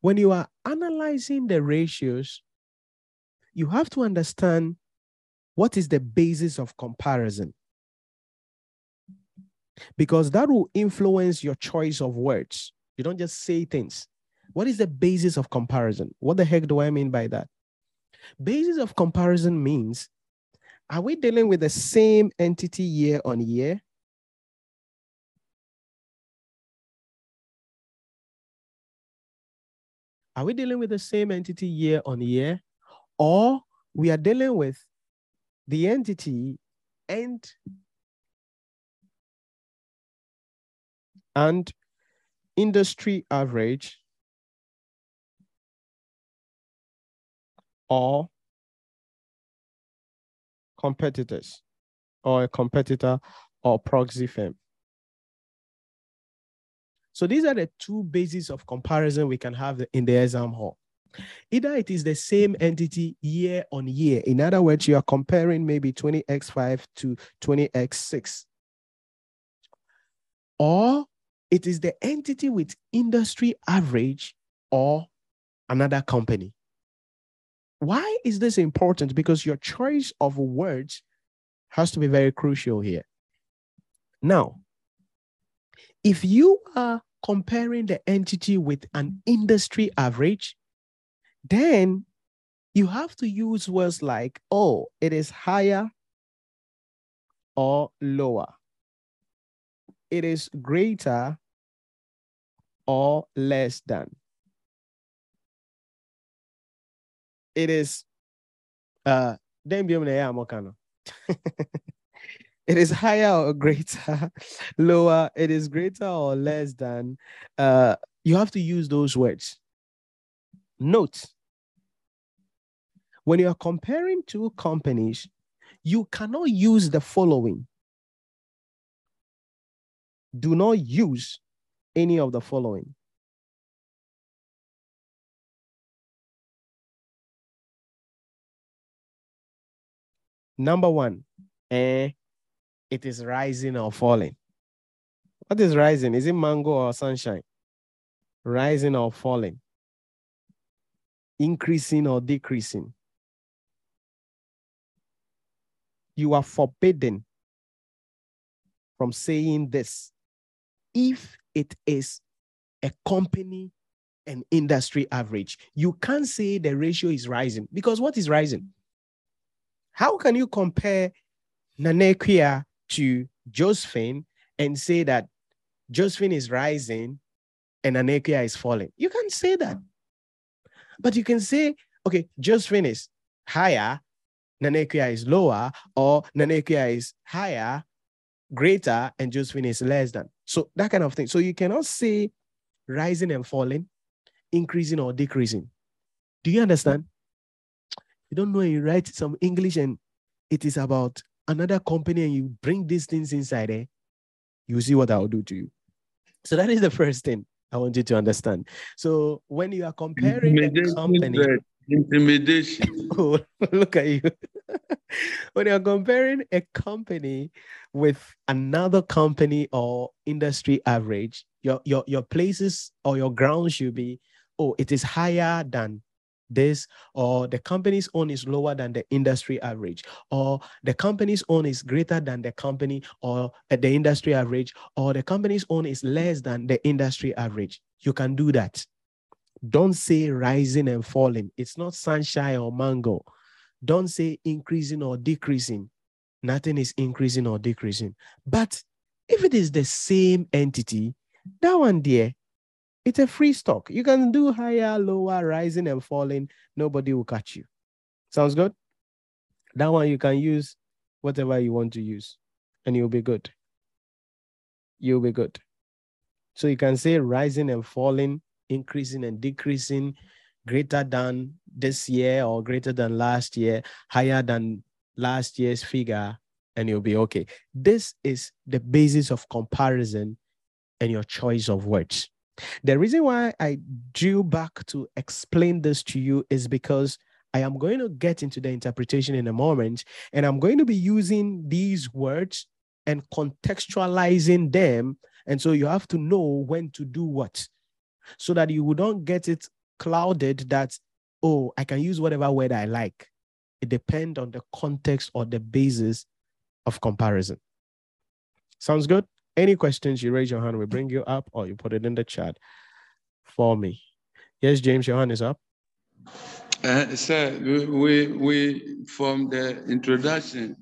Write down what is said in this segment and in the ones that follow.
when you are analyzing the ratios, you have to understand what is the basis of comparison because that will influence your choice of words. You don't just say things. What is the basis of comparison? What the heck do I mean by that? Basis of comparison means are we dealing with the same entity year on year? Are we dealing with the same entity year on year? Or we are dealing with the entity and and industry average or competitors or a competitor or proxy firm. So these are the two bases of comparison we can have in the exam hall. Either it is the same entity year on year. In other words, you are comparing maybe 20x5 to 20x6. Or it is the entity with industry average or another company. Why is this important? Because your choice of words has to be very crucial here. Now, if you are comparing the entity with an industry average, then you have to use words like, oh, it is higher or lower. It is greater or less than. it is uh it is higher or greater, lower, it is greater or less than. Uh, you have to use those words. Note when you are comparing two companies, you cannot use the following. Do not use any of the following. Number one, eh, it is rising or falling. What is rising? Is it mango or sunshine? Rising or falling? Increasing or decreasing? You are forbidden from saying this if it is a company and industry average. You can't say the ratio is rising because what is rising? How can you compare Nanekia to Josephine and say that Josephine is rising and Nanekia is falling? You can't say that. But you can say, okay, Josephine is higher, Nanekia is lower, or Nanekia is higher, greater, and Josephine is less than. So that kind of thing. So you cannot say rising and falling, increasing or decreasing. Do you understand? you don't know you write some English and it is about another company and you bring these things inside there, eh? you see what I'll do to you. So that is the first thing I want you to understand. So when you are comparing a company, intimidation. oh, look at you. when you're comparing a company with another company or industry average, your your your places or your ground should be, oh, it is higher than this or the company's own is lower than the industry average or the company's own is greater than the company or uh, the industry average or the company's own is less than the industry average. You can do that. Don't say rising and falling. It's not sunshine or mango. Don't say increasing or decreasing. Nothing is increasing or decreasing. But if it is the same entity that one there it's a free stock. You can do higher, lower, rising, and falling. Nobody will catch you. Sounds good? That one you can use whatever you want to use, and you'll be good. You'll be good. So you can say rising and falling, increasing and decreasing, greater than this year or greater than last year, higher than last year's figure, and you'll be okay. This is the basis of comparison and your choice of words. The reason why I drew back to explain this to you is because I am going to get into the interpretation in a moment, and I'm going to be using these words and contextualizing them. And so you have to know when to do what so that you don't get it clouded that, oh, I can use whatever word I like. It depends on the context or the basis of comparison. Sounds good? Any questions, you raise your hand, we bring you up, or you put it in the chat for me. Yes, James, your hand is up. Uh, sir, we, we, from the introduction,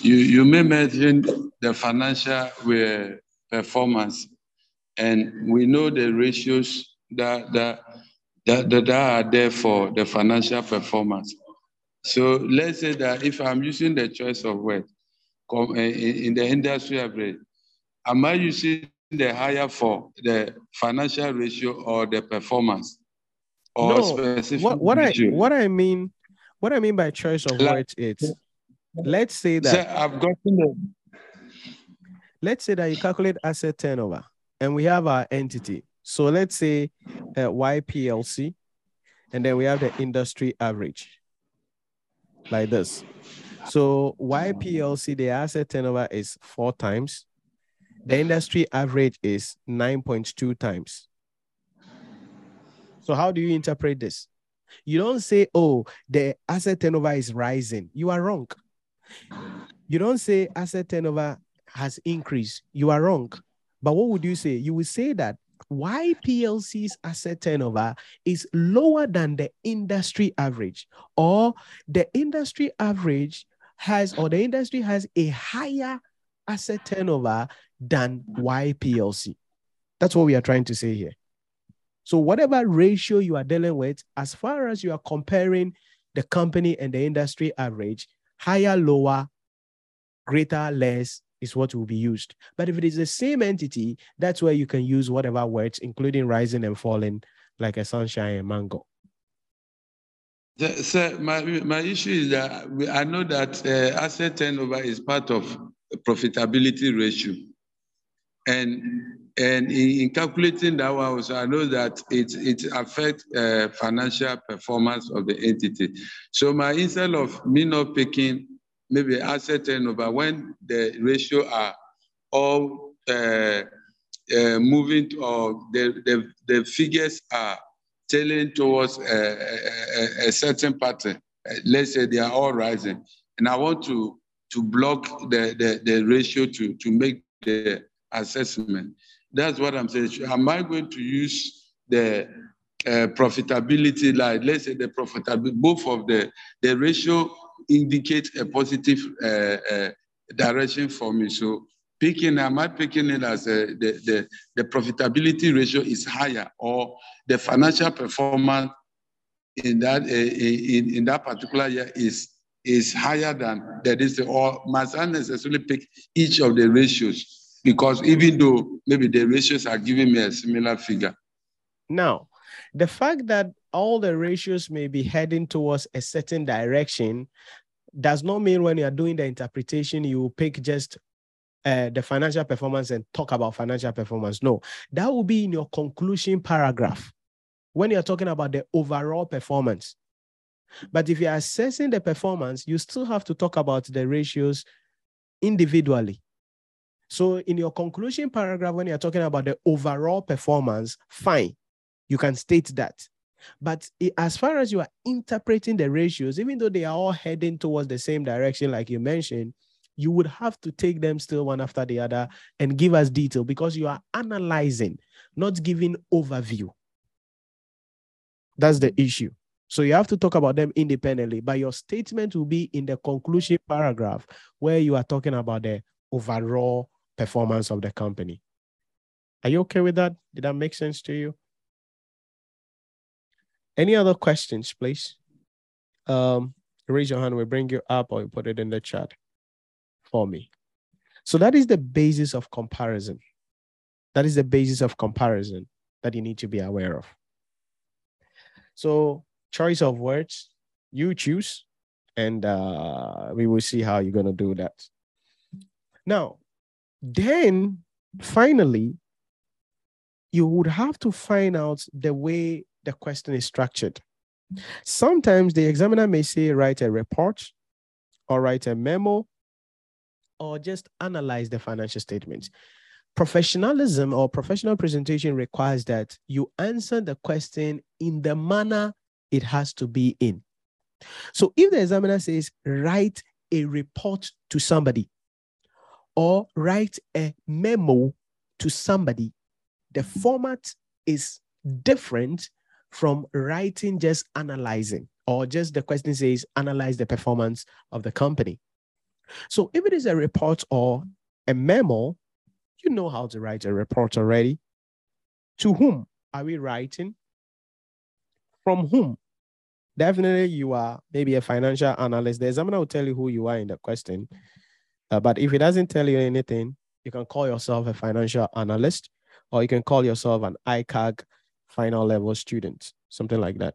you, you may mention the financial uh, performance, and we know the ratios that, that, that, that are there for the financial performance. So let's say that if I'm using the choice of word in the industry average, am I using the higher for the financial ratio or the performance? Or no, specific what, what I what I mean what I mean by choice of like, words is let's say that I've gotten the let's say that you calculate asset turnover and we have our entity. So let's say uh, YPLC, and then we have the industry average like this. So YPLC, the asset turnover is four times. The industry average is 9.2 times. So how do you interpret this? You don't say, oh, the asset turnover is rising. You are wrong. You don't say asset turnover has increased. You are wrong. But what would you say? You would say that why PLC's asset turnover is lower than the industry average, or the industry average has, or the industry has a higher asset turnover than YPLC. That's what we are trying to say here. So, whatever ratio you are dealing with, as far as you are comparing the company and the industry average, higher, lower, greater, less, is what will be used. But if it is the same entity, that's where you can use whatever words, including rising and falling, like a sunshine and mango. Sir, my, my issue is that I know that uh, asset turnover is part of profitability ratio. And and in, in calculating that one also, I know that it, it affects uh, financial performance of the entity. So my instead of me not picking maybe asset turnover when the ratio are all uh, uh, moving or the, the, the figures are tailing towards a, a, a, certain pattern. Let's say they are all rising. And I want to, to block the, the, the ratio to, to make the assessment. That's what I'm saying. Am I going to use the uh, profitability, like let's say the profitability, both of the, the ratio indicate a positive uh, uh, direction for me. So picking, am I picking it as a, the, the, the profitability ratio is higher or the financial performance in that, uh, in, in that particular year is, is higher than that is, or must I necessarily pick each of the ratios? Because even though maybe the ratios are giving me a similar figure. Now, the fact that all the ratios may be heading towards a certain direction does not mean when you are doing the interpretation, you pick just uh, the financial performance and talk about financial performance. No, that will be in your conclusion paragraph when you're talking about the overall performance. But if you're assessing the performance, you still have to talk about the ratios individually. So, in your conclusion paragraph, when you're talking about the overall performance, fine, you can state that. But as far as you are interpreting the ratios, even though they are all heading towards the same direction, like you mentioned, you would have to take them still one after the other and give us detail because you are analyzing, not giving overview. That's the issue. So you have to talk about them independently, but your statement will be in the conclusion paragraph where you are talking about the overall performance of the company. Are you okay with that? Did that make sense to you? Any other questions, please? Um, raise your hand. We bring you up, or you put it in the chat for me. So that is the basis of comparison. That is the basis of comparison that you need to be aware of. So choice of words, you choose, and uh, we will see how you're going to do that. Now, then finally, you would have to find out the way the question is structured. Sometimes the examiner may say, write a report or write a memo or just analyze the financial statements. professionalism or professional presentation requires that you answer the question in the manner it has to be in. So if the examiner says, write a report to somebody or write a memo to somebody, the format is different from writing just analyzing or just the question says analyze the performance of the company. So if it is a report or a memo, you know how to write a report already. To whom are we writing? From whom? Definitely, you are maybe a financial analyst. The examiner will tell you who you are in the question. Uh, but if it doesn't tell you anything, you can call yourself a financial analyst or you can call yourself an ICAG final level student, something like that.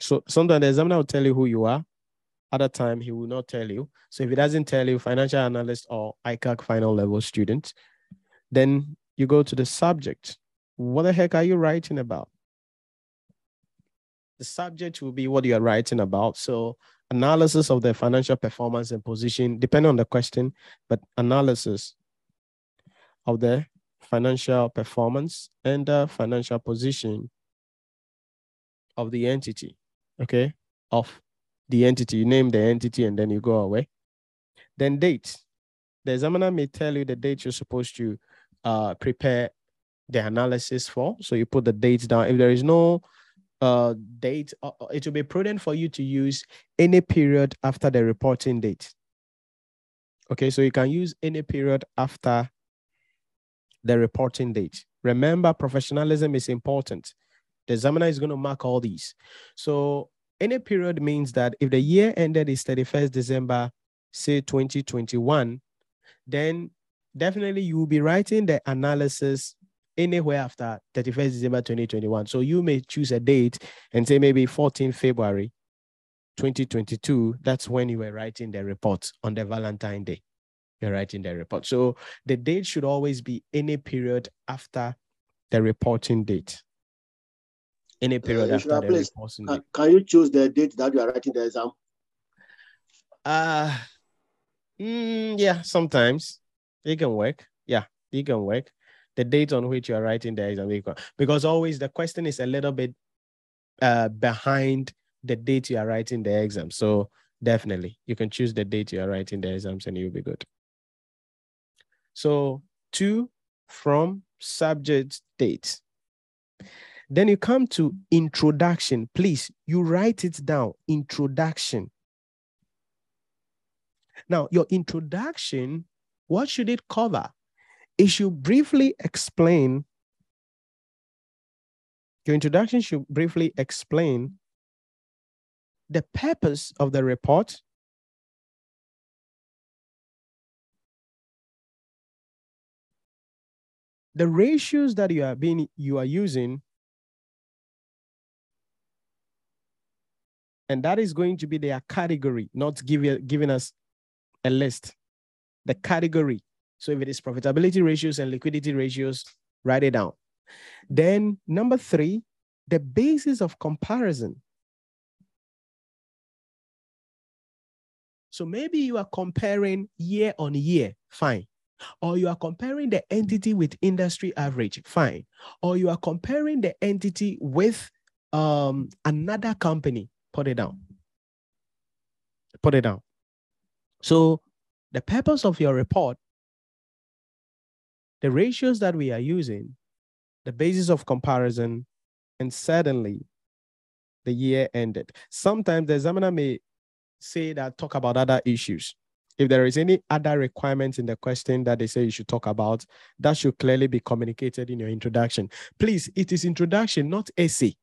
So sometimes the examiner will tell you who you are. Other time he will not tell you. So if he doesn't tell you financial analyst or ICAG final level student, then you go to the subject. What the heck are you writing about? The subject will be what you are writing about. So analysis of the financial performance and position, depending on the question, but analysis of the financial performance and the financial position of the entity okay, of the entity. You name the entity and then you go away. Then date. The examiner may tell you the date you're supposed to uh, prepare the analysis for. So you put the dates down. If there is no uh, date, uh, uh it will be prudent for you to use any period after the reporting date. Okay, so you can use any period after the reporting date. Remember, professionalism is important. The examiner is going to mark all these. So any period means that if the year ended is 31st December, say 2021, then definitely you will be writing the analysis anywhere after 31st December 2021. So you may choose a date and say maybe 14 February 2022. That's when you were writing the report on the Valentine Day. You're writing the report. So the date should always be any period after the reporting date any period uh, after the place, reporting can, can you choose the date that you are writing the exam? Uh, mm, yeah, sometimes it can work. Yeah, it can work. The date on which you are writing the exam, because always the question is a little bit uh, behind the date you are writing the exam. So definitely you can choose the date you are writing the exams and you'll be good. So two from subject date. Then you come to introduction. Please, you write it down. Introduction. Now, your introduction, what should it cover? Should briefly explain, your introduction should briefly explain the purpose of the report, the ratios that you are being you are using And that is going to be their category, not give, giving us a list. The category. So if it is profitability ratios and liquidity ratios, write it down. Then number three, the basis of comparison. So maybe you are comparing year on year, fine. Or you are comparing the entity with industry average, fine. Or you are comparing the entity with um, another company, Put it down. Put it down. So the purpose of your report, the ratios that we are using, the basis of comparison, and suddenly the year ended. Sometimes the examiner may say that talk about other issues. If there is any other requirements in the question that they say you should talk about, that should clearly be communicated in your introduction. Please, it is introduction, not essay.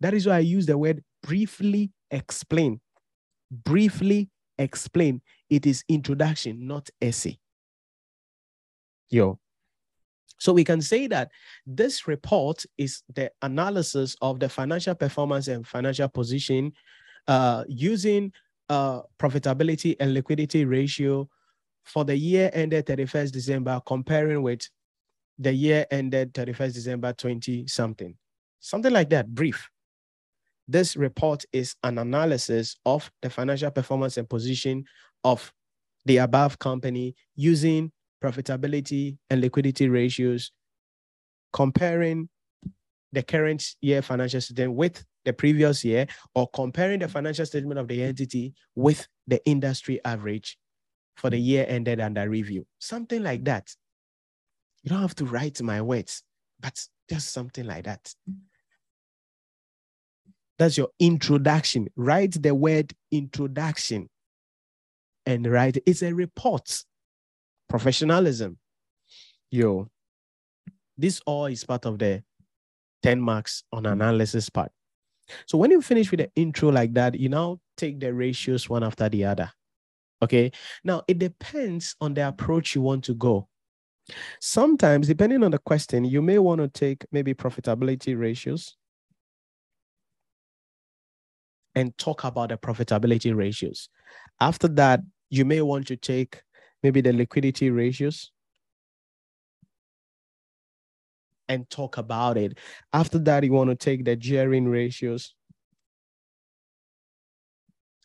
That is why I use the word briefly explain. Briefly explain. It is introduction, not essay. Yo. So we can say that this report is the analysis of the financial performance and financial position uh, using uh, profitability and liquidity ratio for the year ended 31st December, comparing with the year ended 31st December 20 something. Something like that, brief. This report is an analysis of the financial performance and position of the above company using profitability and liquidity ratios, comparing the current year financial statement with the previous year, or comparing the financial statement of the entity with the industry average for the year ended under review. Something like that. You don't have to write my words, but just something like that. That's your introduction. Write the word introduction and write it's a report. Professionalism. Yo, this all is part of the 10 marks on analysis part. So when you finish with the intro like that, you now take the ratios one after the other. Okay. Now it depends on the approach you want to go. Sometimes, depending on the question, you may want to take maybe profitability ratios and talk about the profitability ratios. After that, you may want to take maybe the liquidity ratios and talk about it. After that, you want to take the gearing ratios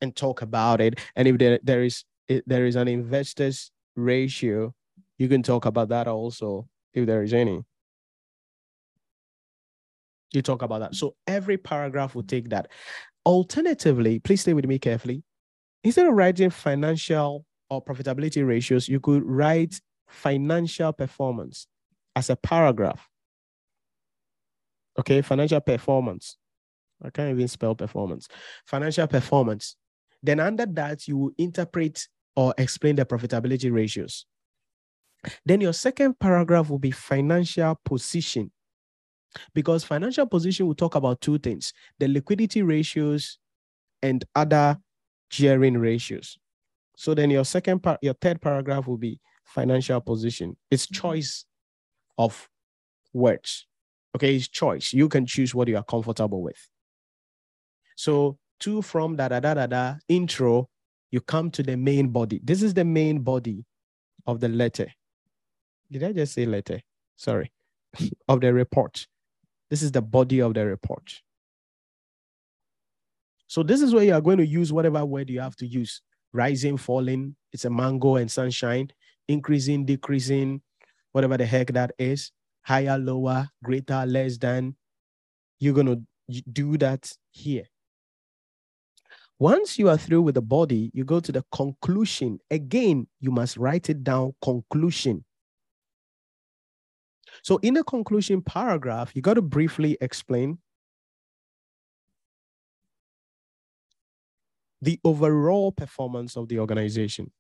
and talk about it. And if there, there is there is an investors ratio, you can talk about that also if there is any. You talk about that. So every paragraph will take that. Alternatively, please stay with me carefully. Instead of writing financial or profitability ratios, you could write financial performance as a paragraph. Okay, financial performance. I can't even spell performance. Financial performance. Then under that, you will interpret or explain the profitability ratios. Then your second paragraph will be financial position. Because financial position will talk about two things the liquidity ratios and other gearing ratios. So then your second part, your third paragraph will be financial position. It's mm-hmm. choice of words. Okay, it's choice. You can choose what you are comfortable with. So two from da da da da da intro, you come to the main body. This is the main body of the letter. Did I just say letter? Sorry, of the report. This is the body of the report. So this is where you are going to use whatever word you have to use. Rising, falling, it's a mango and sunshine, increasing, decreasing, whatever the heck that is, higher, lower, greater, less than. You're going to do that here. Once you are through with the body, you go to the conclusion. Again, you must write it down conclusion. So in the conclusion paragraph, you got to briefly explain the overall performance of the organization.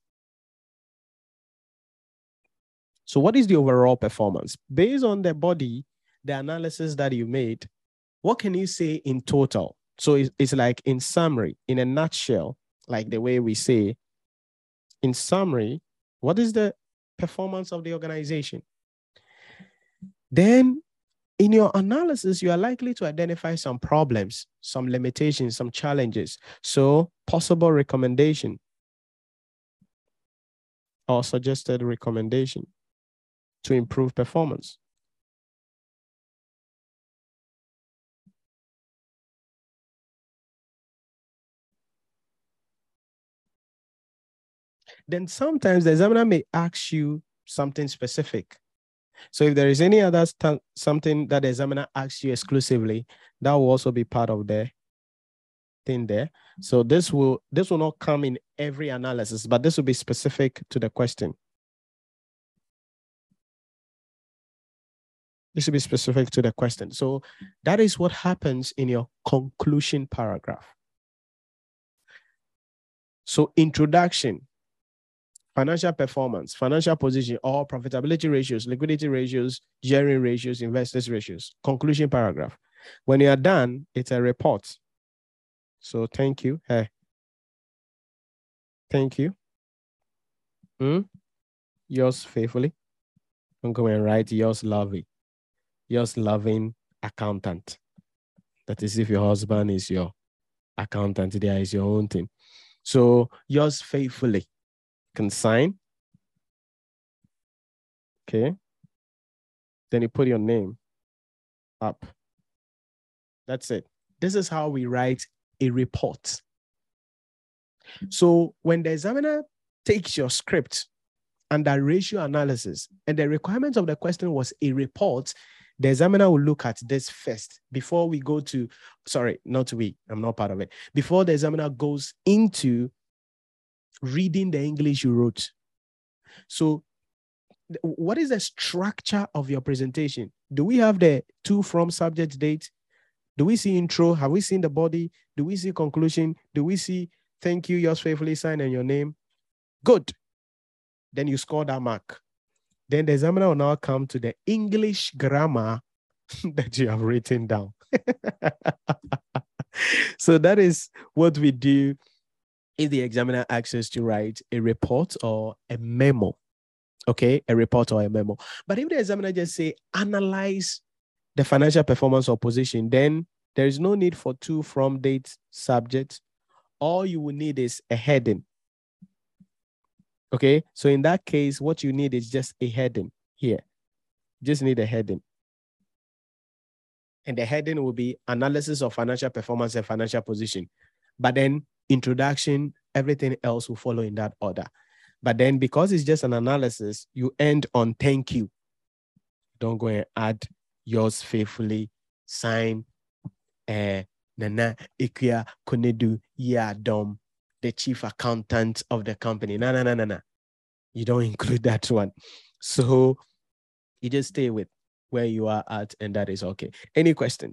So what is the overall performance? Based on the body, the analysis that you made, what can you say in total? So it's, it's like in summary, in a nutshell, like the way we say, in summary, what is the performance of the organization? Then in your analysis, you are likely to identify some problems, some limitations, some challenges. So possible recommendation or suggested recommendation to improve performance. Then sometimes the examiner may ask you something specific. So if there is any other st- something that the examiner asks you exclusively, that will also be part of the thing there. So this will this will not come in every analysis, but this will be specific to the question. This will be specific to the question. So that is what happens in your conclusion paragraph. So introduction, financial performance, financial position, or profitability ratios, liquidity ratios, gearing ratios, investors ratios. Conclusion paragraph. When you are done, it's a report. So thank you. Hey. Thank you. Hmm? Yours faithfully. I'm going to write yours loving. Yours loving accountant. That is if your husband is your accountant, there is your own thing. So yours faithfully can sign. Okay. Then you put your name up. That's it. This is how we write a report. So when the examiner takes your script under ratio analysis, and the requirement of the question was a report, the examiner will look at this first before we go to, sorry, not we, I'm not part of it. Before the examiner goes into reading the English you wrote. So, what is the structure of your presentation? Do we have the to from subject date? Do we see intro? Have we seen the body? Do we see conclusion? Do we see thank you, yours faithfully, sign and your name? Good. Then you score that mark. Then the examiner will now come to the English grammar that you have written down. so that is what we do if the examiner asks us to write a report or a memo. Okay, a report or a memo. But if the examiner just say analyze the financial performance or position, then there is no need for two from date subject. All you will need is a heading. Okay, so in that case, what you need is just a heading here. Just need a heading. And the heading will be analysis of financial performance and financial position. But then introduction, everything else will follow in that order. But then because it's just an analysis, you end on thank you. Don't go and add yours faithfully, sign uh, Nana Ikia Konedu Yadom the chief accountant of the company. No, no, no, no, no. You don't include that one. So you just stay with where you are at, and that is okay. Any questions?